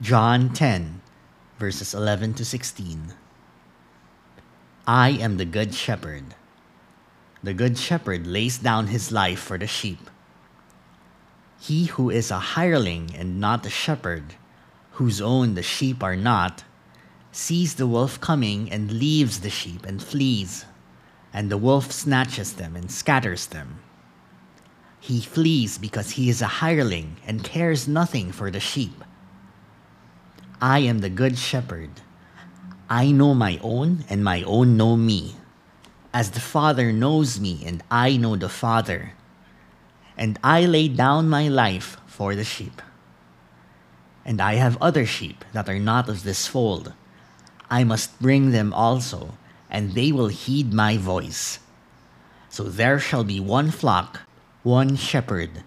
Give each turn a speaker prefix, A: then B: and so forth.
A: John 10, verses 11 to 16. I am the good shepherd. The good shepherd lays down his life for the sheep. He who is a hireling and not a shepherd, whose own the sheep are not, sees the wolf coming and leaves the sheep and flees, and the wolf snatches them and scatters them. He flees because he is a hireling and cares nothing for the sheep. I am the good shepherd. I know my own, and my own know me. As the Father knows me, and I know the Father. And I lay down my life for the sheep. And I have other sheep that are not of this fold. I must bring them also, and they will heed my voice. So there shall be one flock, one shepherd,